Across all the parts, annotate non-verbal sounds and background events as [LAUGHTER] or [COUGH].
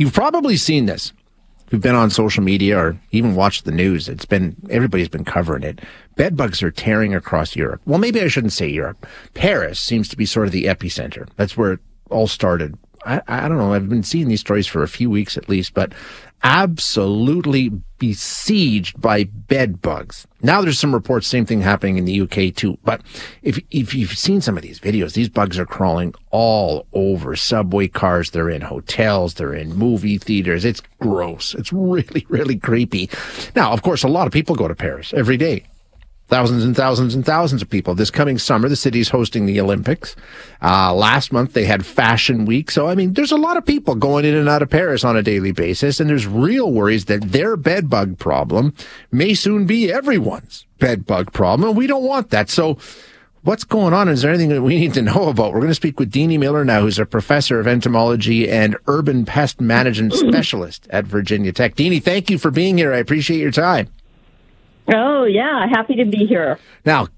You've probably seen this. If you've been on social media or even watched the news, it's been everybody's been covering it. Bed bugs are tearing across Europe. Well, maybe I shouldn't say Europe. Paris seems to be sort of the epicenter. That's where it all started. I, I don't know. I've been seeing these stories for a few weeks at least, but absolutely besieged by bed bugs. Now there's some reports, same thing happening in the UK too. But if, if you've seen some of these videos, these bugs are crawling all over subway cars. They're in hotels. They're in movie theaters. It's gross. It's [LAUGHS] really, really creepy. Now, of course, a lot of people go to Paris every day thousands and thousands and thousands of people. This coming summer, the city's hosting the Olympics. Uh, last month they had Fashion Week. So, I mean, there's a lot of people going in and out of Paris on a daily basis. And there's real worries that their bed bug problem may soon be everyone's bed bug problem. And we don't want that. So, What's going on? Is there anything that we need to know about? We're going to speak with Dini Miller now, who's a professor of entomology and urban pest management [CLEARS THROAT] specialist at Virginia Tech. Dini, thank you for being here. I appreciate your time. Oh, yeah. Happy to be here. Now,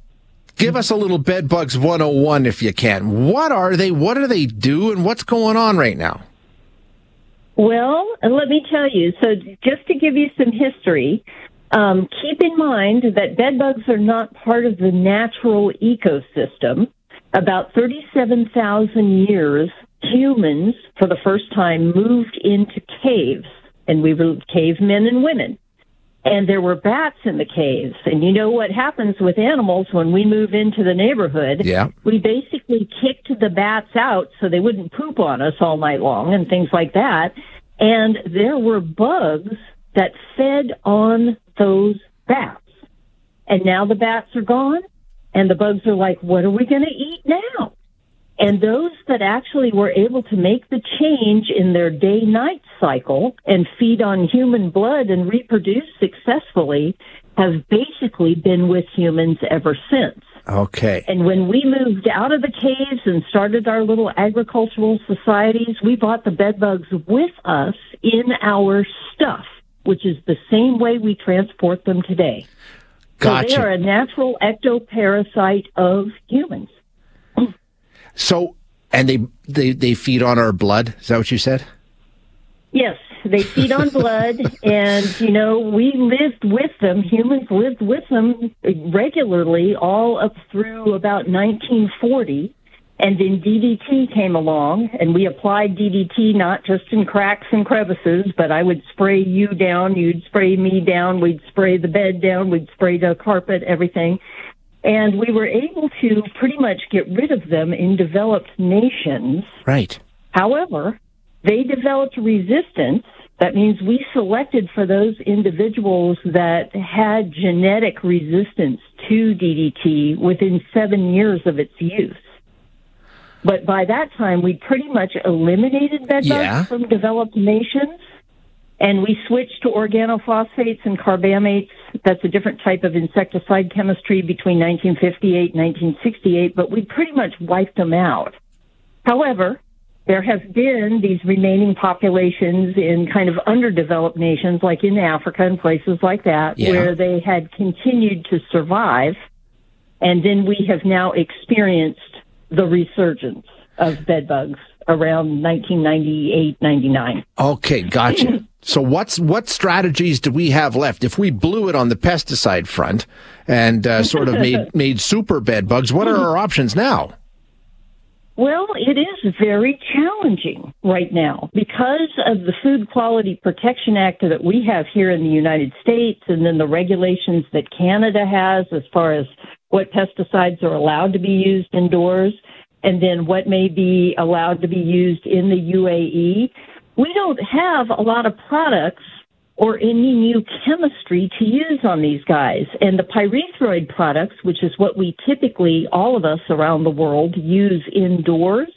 give us a little bed bugs 101 if you can. What are they? What do they do? And what's going on right now? Well, let me tell you. So, just to give you some history, um, keep in mind that bed bugs are not part of the natural ecosystem. About 37,000 years, humans, for the first time, moved into caves, and we were cavemen and women and there were bats in the caves. And you know what happens with animals when we move into the neighborhood? Yeah. We basically kicked the bats out so they wouldn't poop on us all night long and things like that. And there were bugs that fed on those bats. And now the bats are gone and the bugs are like, what are we going to eat now? And those that actually were able to make the change in their day night cycle and feed on human blood and reproduce successfully have basically been with humans ever since. Okay. And when we moved out of the caves and started our little agricultural societies, we brought the bed bugs with us in our stuff, which is the same way we transport them today. Gotcha. So they are a natural ectoparasite of humans. So, and they, they, they feed on our blood. Is that what you said? Yes, they feed on [LAUGHS] blood, and you know we lived with them. Humans lived with them regularly all up through about 1940, and then DDT came along, and we applied DDT not just in cracks and crevices, but I would spray you down, you'd spray me down, we'd spray the bed down, we'd spray the carpet, everything. And we were able to pretty much get rid of them in developed nations. Right. However, they developed resistance. That means we selected for those individuals that had genetic resistance to DDT within seven years of its use. But by that time, we pretty much eliminated bedbugs Yeah. from developed nations and we switched to organophosphates and carbamates. That's a different type of insecticide chemistry between 1958 and 1968, but we pretty much wiped them out. However, there have been these remaining populations in kind of underdeveloped nations like in Africa and places like that Yeah. where they had continued to survive. And then we have now experienced the resurgence of bedbugs around 1998, 99. Okay, gotcha. [LAUGHS] so what's what strategies do we have left if we blew it on the pesticide front and uh, sort of made [LAUGHS] made super bed bugs? What are our options now? Well, it is very challenging right now because of the Food Quality Protection Act that we have here in the United States and then the regulations that Canada has as far as what pesticides are allowed to be used indoors and then what may be allowed to be used in the UAE. We don't have a lot of products or any new chemistry to use on these guys. And the pyrethroid products, which is what we typically, all of us around the world, use indoors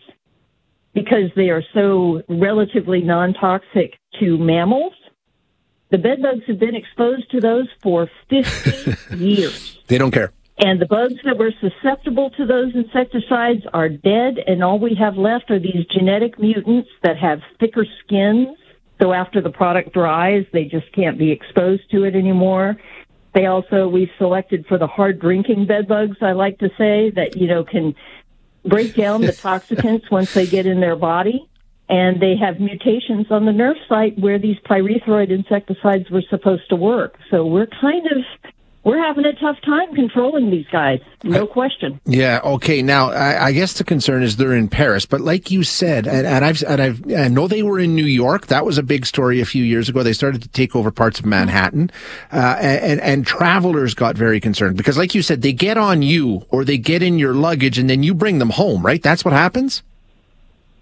because they are so relatively non toxic to mammals, the bedbugs have been exposed to those for 50 [LAUGHS] years. They don't care. And the bugs that were susceptible to those insecticides are dead, and all we have left are these genetic mutants that have thicker skins. So after the product dries, they just can't be exposed to it anymore. They also, we've selected for the hard drinking bed bugs, I like to say, that, you know, can break down the [LAUGHS] toxicants once they get in their body. and they have mutations on the nerve site where these pyrethroid insecticides were supposed to work. So we're kind of we're having a tough time controlling these guys, no question. Yeah. Okay. Now, I, I, guess the concern is they're in Paris, but like you said, and, and, I've, and I've, I know they were in New York. That was a big story a few years ago. They started to take over parts of Manhattan, uh, and, and travelers got very concerned because, like you said, they get on you or they get in your luggage, and then you bring them home. Right? That's what happens.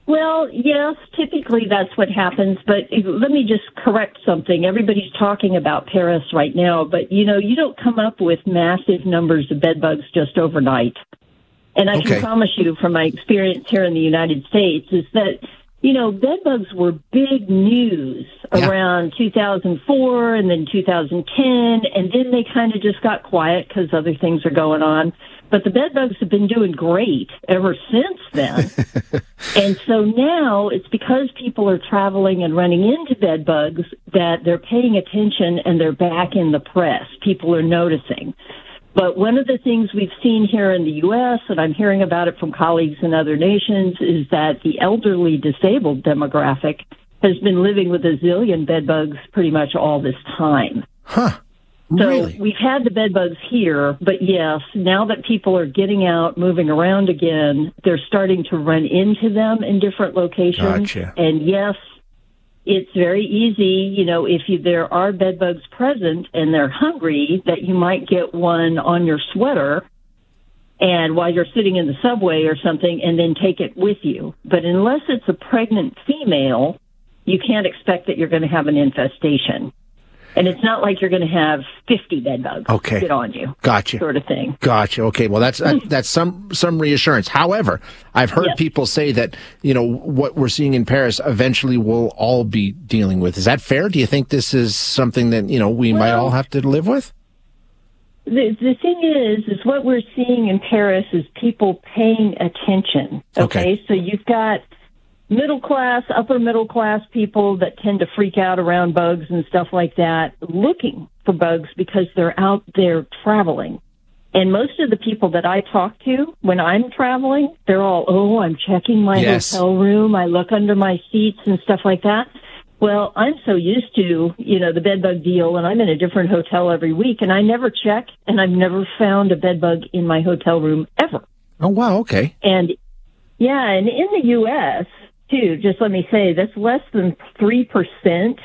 Well, yes, typically that's what happens, but let me just correct something. Everybody's talking about Paris right now, but you know, you don't come up with massive numbers of bed bugs just overnight. And I okay. can promise you from my experience here in the United States is that you know, bed bugs were big news yeah. around 2004 and then 2010, and then they kind of just got quiet because other things are going on. But the bed bugs have been doing great ever since then. [LAUGHS] and so now it's because people are traveling and running into bed bugs that they're paying attention and they're back in the press. People are noticing. But one of the things we've seen here in the U.S., and I'm hearing about it from colleagues in other nations, is that the elderly disabled demographic has been living with a zillion bed bugs pretty much all this time. Huh. So really? we've had the bed bugs here, but yes, now that people are getting out, moving around again, they're starting to run into them in different locations. Gotcha. And yes, it's very easy, you know, if you, there are bed bugs present and they're hungry, that you might get one on your sweater and while you're sitting in the subway or something and then take it with you. But unless it's a pregnant female, you can't expect that you're going to have an infestation. And it's not like you're going to have 50 bed bugs okay. get on you. Gotcha. Sort of thing. Gotcha. Okay. Well, that's that, that's some some reassurance. However, I've heard yep. people say that you know what we're seeing in Paris eventually we'll all be dealing with. Is that fair? Do you think this is something that you know we well, might all have to live with? The the thing is, is what we're seeing in Paris is people paying attention. Okay. okay. So you've got middle class, upper middle class people that tend to freak out around bugs and stuff like that looking for bugs because they're out there traveling. And most of the people that I talk to when I'm traveling, they're all, oh, I'm checking my yes. hotel room. I look under my seats and stuff like that. Well, I'm so used to, you know, the bed bug deal and I'm in a different hotel every week and I never check and I've never found a bed bug in my hotel room ever. Oh, wow. Okay. And yeah, and in the U.S., too, just let me say that's less than 3%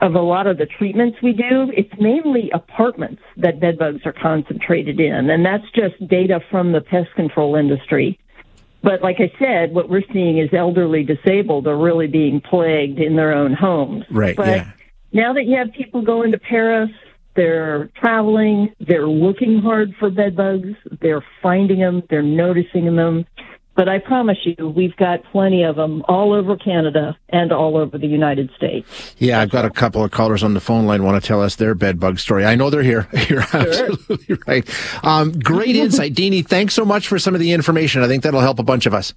of a lot of the treatments we do. It's mainly apartments that bed bugs are concentrated in, and that's just data from the pest control industry. But like I said, what we're seeing is elderly disabled are really being plagued in their own homes. Right. But yeah. now that you have people going to Paris, they're traveling, they're looking hard for bed bugs, they're finding them, they're noticing them. But I promise you, we've got plenty of them all over Canada and all over the United States. Yeah, I've got a couple of callers on the phone line want to tell us their bed bug story. I know they're here. [LAUGHS] You're sure. absolutely right. Um, great [LAUGHS] insight, Dini. Thanks so much for some of the information. I think that'll help a bunch of us.